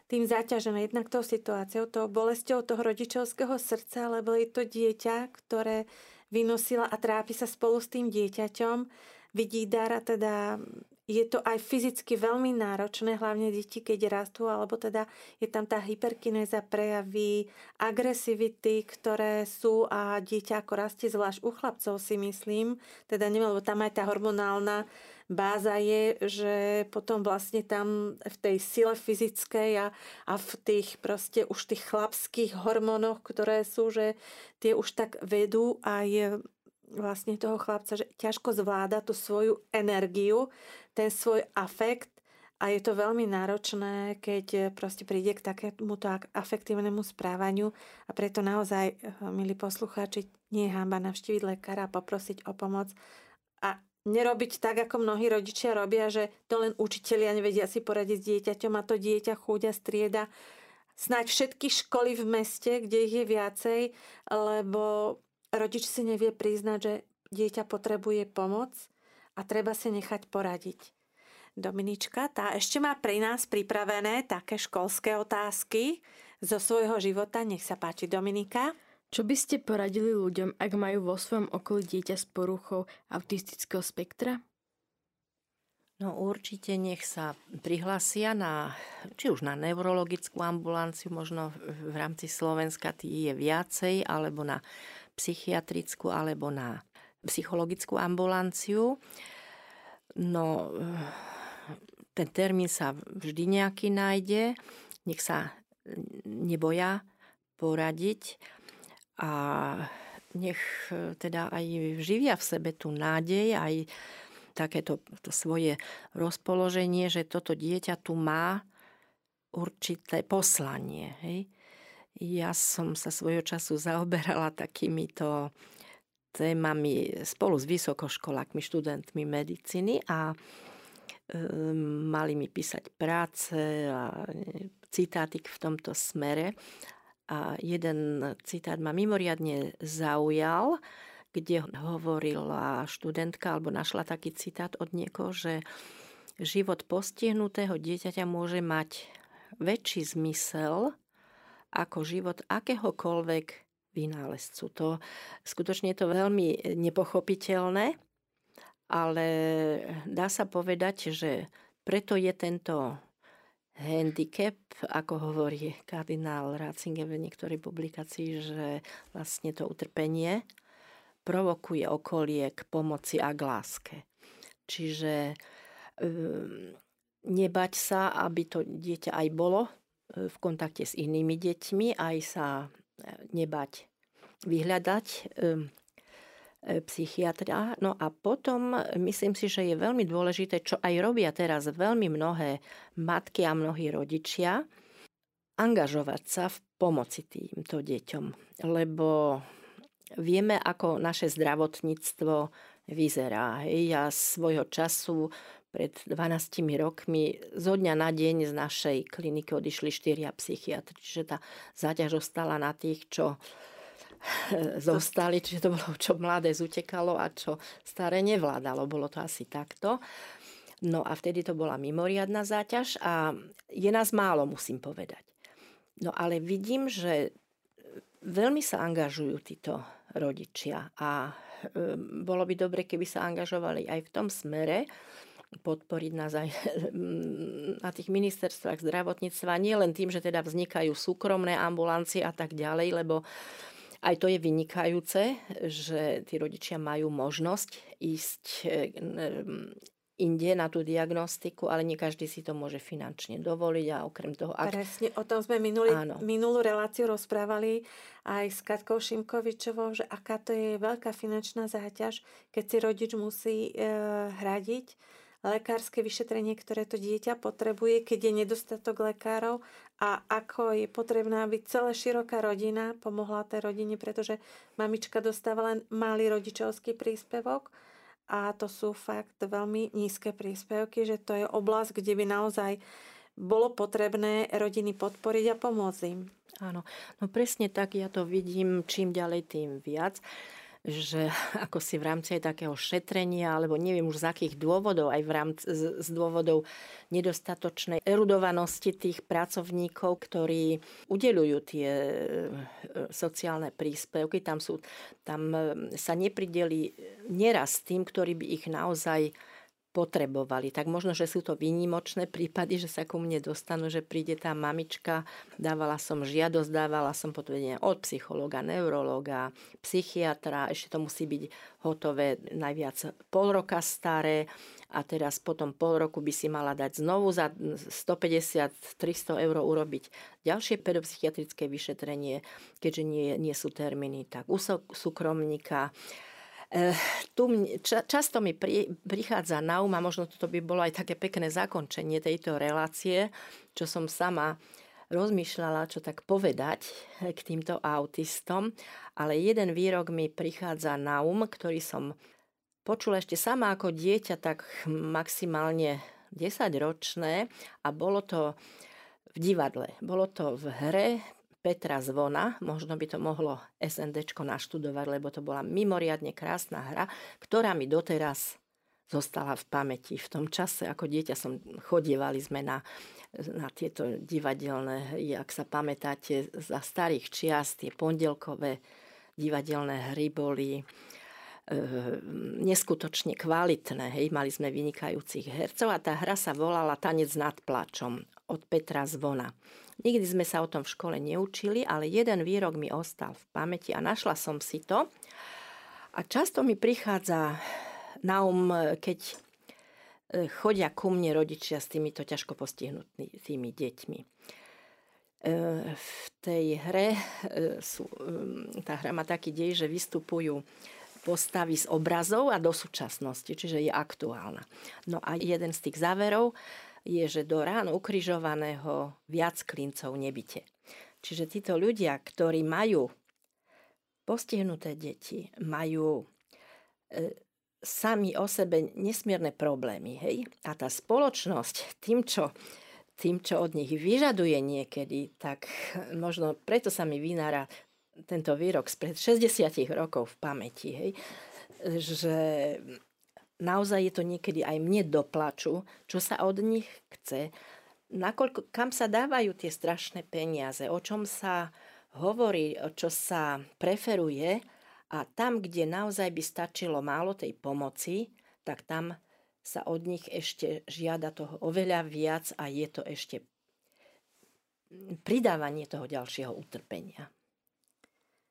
tým zaťažené jednak tou situáciou, tou bolesťou toho rodičovského srdca, lebo je to dieťa, ktoré vynosila a trápi sa spolu s tým dieťaťom. Vidí dar a teda je to aj fyzicky veľmi náročné, hlavne deti, keď rastú, alebo teda je tam tá hyperkinéza, prejavy agresivity, ktoré sú a dieťa ako rastie, zvlášť u chlapcov si myslím, teda neviem, lebo tam aj tá hormonálna báza je, že potom vlastne tam v tej sile fyzickej a, a v tých proste už tých chlapských hormónoch, ktoré sú, že tie už tak vedú aj vlastne toho chlapca, že ťažko zvláda tú svoju energiu, ten svoj afekt a je to veľmi náročné, keď proste príde k takémuto afektívnemu správaniu a preto naozaj, milí poslucháči, nie je hamba navštíviť lekára a poprosiť o pomoc a nerobiť tak, ako mnohí rodičia robia, že to len učitelia nevedia si poradiť s dieťaťom a to dieťa chúďa strieda. Snáď všetky školy v meste, kde ich je viacej, lebo rodič si nevie priznať, že dieťa potrebuje pomoc a treba si nechať poradiť. Dominička, tá ešte má pri nás pripravené také školské otázky zo svojho života. Nech sa páči, Dominika. Čo by ste poradili ľuďom, ak majú vo svojom okolí dieťa s poruchou autistického spektra? No určite nech sa prihlasia na, či už na neurologickú ambulanciu, možno v rámci Slovenska tý je viacej, alebo na psychiatrickú, alebo na psychologickú ambulanciu. No, ten termín sa vždy nejaký nájde. Nech sa neboja poradiť a nech teda aj živia v sebe tú nádej, aj takéto to svoje rozpoloženie, že toto dieťa tu má určité poslanie. Hej. Ja som sa svojho času zaoberala takýmito témami spolu s vysokoškolákmi, študentmi medicíny a e, mali mi písať práce a citátik v tomto smere. A jeden citát ma mimoriadne zaujal kde hovorila študentka alebo našla taký citát od niekoho, že život postihnutého dieťaťa môže mať väčší zmysel ako život akéhokoľvek vynálezcu. To, skutočne je to veľmi nepochopiteľné, ale dá sa povedať, že preto je tento handicap, ako hovorí kardinál Ratzinger v niektorej publikácii, že vlastne to utrpenie provokuje okolie k pomoci a k láske. Čiže um, nebať sa, aby to dieťa aj bolo v kontakte s inými deťmi, aj sa e, nebať vyhľadať um, psychiatra. No a potom myslím si, že je veľmi dôležité, čo aj robia teraz veľmi mnohé matky a mnohí rodičia, angažovať sa v pomoci týmto deťom. Lebo vieme, ako naše zdravotníctvo vyzerá. Ja svojho času pred 12 rokmi zo dňa na deň z našej kliniky odišli štyria psychiatri. Čiže tá záťaž ostala na tých, čo *sighs* zostali, čiže to bolo, čo mladé zutekalo a čo staré nevládalo. Bolo to asi takto. No a vtedy to bola mimoriadná záťaž a je nás málo, musím povedať. No ale vidím, že veľmi sa angažujú títo rodičia. A bolo by dobre, keby sa angažovali aj v tom smere, podporiť nás aj *laughs* na tých ministerstvách zdravotníctva, nie len tým, že teda vznikajú súkromné ambulancie a tak ďalej, lebo aj to je vynikajúce, že tí rodičia majú možnosť ísť inde na tú diagnostiku, ale nie každý si to môže finančne dovoliť a okrem toho... Ak... Presne, o tom sme minulý, minulú reláciu rozprávali aj s Katkou Šimkovičovou, že aká to je veľká finančná záťaž, keď si rodič musí e, hradiť lekárske vyšetrenie, ktoré to dieťa potrebuje, keď je nedostatok lekárov? A ako je potrebná, aby celá široká rodina pomohla tej rodine, pretože mamička dostáva len malý rodičovský príspevok a to sú fakt veľmi nízke príspevky, že to je oblasť, kde by naozaj bolo potrebné rodiny podporiť a pomôcť im. Áno, no presne tak ja to vidím čím ďalej tým viac že *laughs* ako si v rámci aj takého šetrenia, alebo neviem už z akých dôvodov, aj v rámci, z, z dôvodov nedostatočnej erudovanosti tých pracovníkov, ktorí udelujú tie e, sociálne príspevky. Tam, sú, tam e, sa neprideli neraz tým, ktorí by ich naozaj potrebovali. Tak možno, že sú to výnimočné prípady, že sa ku mne dostanú, že príde tá mamička, dávala som žiadosť, dávala som potvedenie od psychologa, neurologa, psychiatra, ešte to musí byť hotové najviac pol roka staré a teraz potom pol roku by si mala dať znovu za 150-300 eur urobiť ďalšie pedopsychiatrické vyšetrenie, keďže nie, nie sú termíny, tak u súkromníka. Eh, tu často mi prichádza na um, a možno toto by bolo aj také pekné zakončenie tejto relácie, čo som sama rozmýšľala, čo tak povedať eh, k týmto autistom, ale jeden výrok mi prichádza na um, ktorý som počula ešte sama ako dieťa, tak maximálne 10 ročné a bolo to v divadle. Bolo to v hre Petra Zvona, možno by to mohlo SND naštudovať, lebo to bola mimoriadne krásna hra, ktorá mi doteraz zostala v pamäti. V tom čase, ako dieťa som chodievali sme na, na tieto divadelné, ak sa pamätáte, za starých čiast, tie pondelkové divadelné hry boli neskutočne kvalitné. Hej. Mali sme vynikajúcich hercov a tá hra sa volala Tanec nad plačom od Petra Zvona. Nikdy sme sa o tom v škole neučili, ale jeden výrok mi ostal v pamäti a našla som si to. A často mi prichádza na um, keď e, chodia ku mne rodičia s týmito ťažko postihnutými deťmi. E, v tej hre, e, sú, tá hra má taký dej, že vystupujú postavy z obrazov a do súčasnosti, čiže je aktuálna. No a jeden z tých záverov je, že do rán ukrižovaného viac klincov nebyte. Čiže títo ľudia, ktorí majú postihnuté deti, majú e, sami o sebe nesmierne problémy. Hej? A tá spoločnosť tým, čo tým, čo od nich vyžaduje niekedy, tak možno preto sa mi vynára tento výrok spred 60 rokov v pamäti, hej, že naozaj je to niekedy aj mne doplaču, čo sa od nich chce, nakoľko, kam sa dávajú tie strašné peniaze, o čom sa hovorí, čo sa preferuje a tam, kde naozaj by stačilo málo tej pomoci, tak tam sa od nich ešte žiada toho oveľa viac a je to ešte pridávanie toho ďalšieho utrpenia.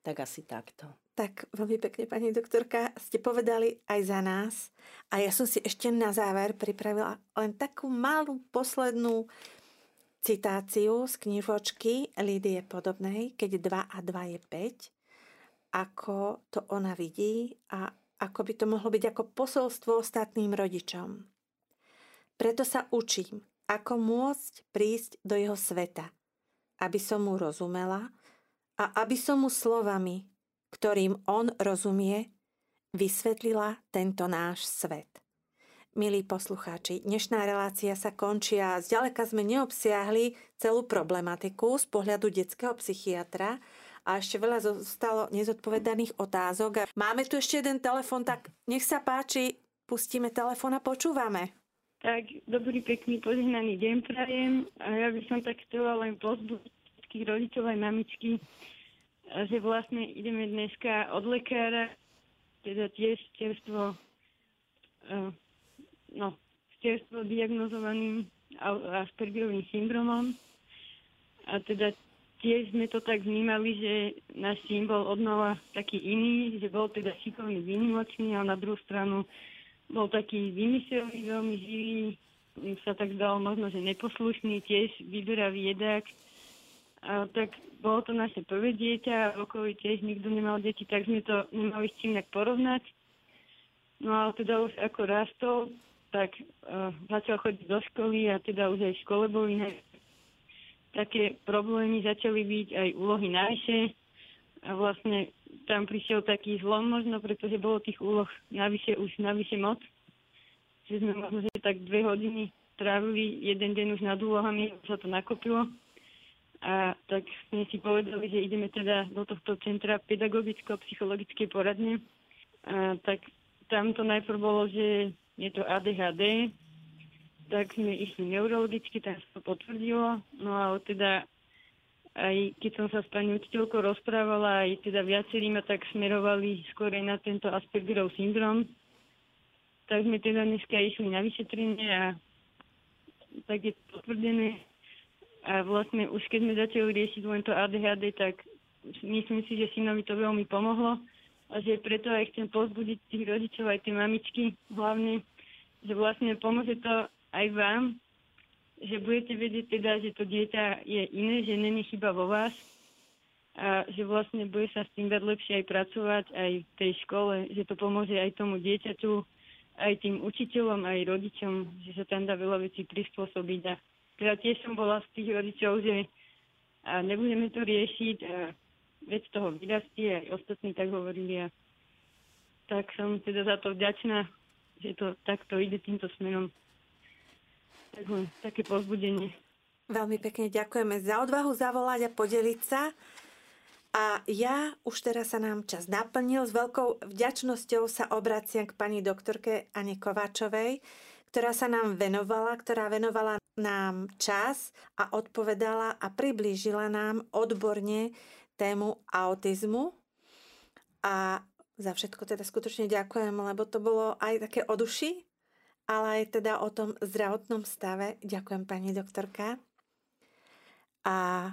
Tak asi takto. Tak veľmi pekne, pani doktorka, ste povedali aj za nás. A ja som si ešte na záver pripravila len takú malú poslednú citáciu z knižočky Lídie podobnej, keď 2 a 2 je 5, ako to ona vidí a ako by to mohlo byť ako posolstvo ostatným rodičom. Preto sa učím, ako môcť prísť do jeho sveta, aby som mu rozumela a aby som mu slovami, ktorým on rozumie, vysvetlila tento náš svet. Milí poslucháči, dnešná relácia sa končí a zďaleka sme neobsiahli celú problematiku z pohľadu detského psychiatra a ešte veľa zostalo nezodpovedaných otázok. A máme tu ešte jeden telefon, tak nech sa páči, pustíme telefon a počúvame. Tak, dobrý, pekný, požehnaný deň prajem. A ja by som tak chcela len pozbudiť všetkých rodičov aj mamičky, že vlastne ideme dneska od lekára, teda tiež čerstvo, uh, no, čerstvo diagnozovaným Aspergerovým syndromom. A teda tiež sme to tak vnímali, že náš syn bol odnova taký iný, že bol teda šikovný, výnimočný, ale na druhú stranu bol taký vymyselný, veľmi živý, sa tak zdal možno, že neposlušný, tiež vyberavý jedák. Tak bolo to naše prvé dieťa okolí tiež nikto nemal deti, tak sme to nemali s čím nejak porovnať. No ale teda už ako rastol, tak uh, začal chodiť do školy a teda už aj v škole boli také problémy, začali byť aj úlohy navyše a vlastne tam prišiel taký zlom možno, pretože bolo tých úloh navyše už navyše moc. Že sme možno, že tak dve hodiny trávili jeden deň už nad úlohami, sa to nakopilo. A tak sme si povedali, že ideme teda do tohto centra pedagogicko-psychologickej poradne. A tak tam to najprv bolo, že je to ADHD, tak sme išli neurologicky, tam sa to potvrdilo. No a teda aj keď som sa s pani učiteľkou rozprávala, aj teda viacerí ma tak smerovali skôr aj na tento Aspergerov syndrom, tak sme teda dneska išli na vyšetrenie a tak je potvrdené, a vlastne už keď sme začali riešiť len to ADHD, tak myslím si, že synovi to veľmi pomohlo a že preto aj chcem pozbudiť tých rodičov, aj tie mamičky hlavne, že vlastne pomôže to aj vám, že budete vedieť teda, že to dieťa je iné, že není chyba vo vás a že vlastne bude sa s tým dať lepšie aj pracovať aj v tej škole, že to pomôže aj tomu dieťaťu, aj tým učiteľom, aj rodičom, že sa tam dá veľa vecí prispôsobiť a teda tiež som bola z tých rodičov, že nebudeme to riešiť a veď toho vyrastie, aj ostatní tak hovorili a tak som teda za to vďačná, že to takto ide týmto smerom. Tak také pozbudenie. Veľmi pekne ďakujeme za odvahu zavolať a podeliť sa. A ja už teraz sa nám čas naplnil. S veľkou vďačnosťou sa obraciam k pani doktorke Ane Kováčovej, ktorá sa nám venovala, ktorá venovala nám čas a odpovedala a priblížila nám odborne tému autizmu. A za všetko teda skutočne ďakujem, lebo to bolo aj také o duši, ale aj teda o tom zdravotnom stave. Ďakujem pani doktorka. A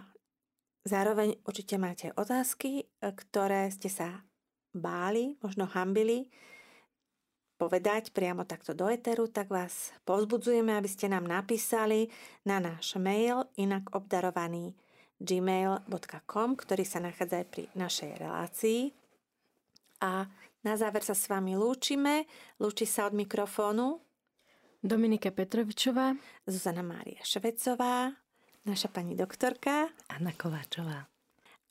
zároveň určite máte otázky, ktoré ste sa báli, možno hambili povedať priamo takto do eteru, tak vás povzbudzujeme, aby ste nám napísali na náš mail inak obdarovaný gmail.com, ktorý sa nachádza aj pri našej relácii. A na záver sa s vami lúčime. Lúči sa od mikrofónu Dominika Petrovičová, Zuzana Mária Švecová, naša pani doktorka Anna Kováčová.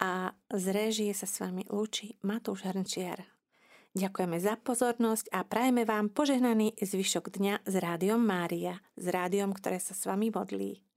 A z réžie sa s vami lúči Matúš Hrnčiar. Ďakujeme za pozornosť a prajeme vám požehnaný zvyšok dňa s Rádiom Mária, s rádiom, ktoré sa s vami modlí.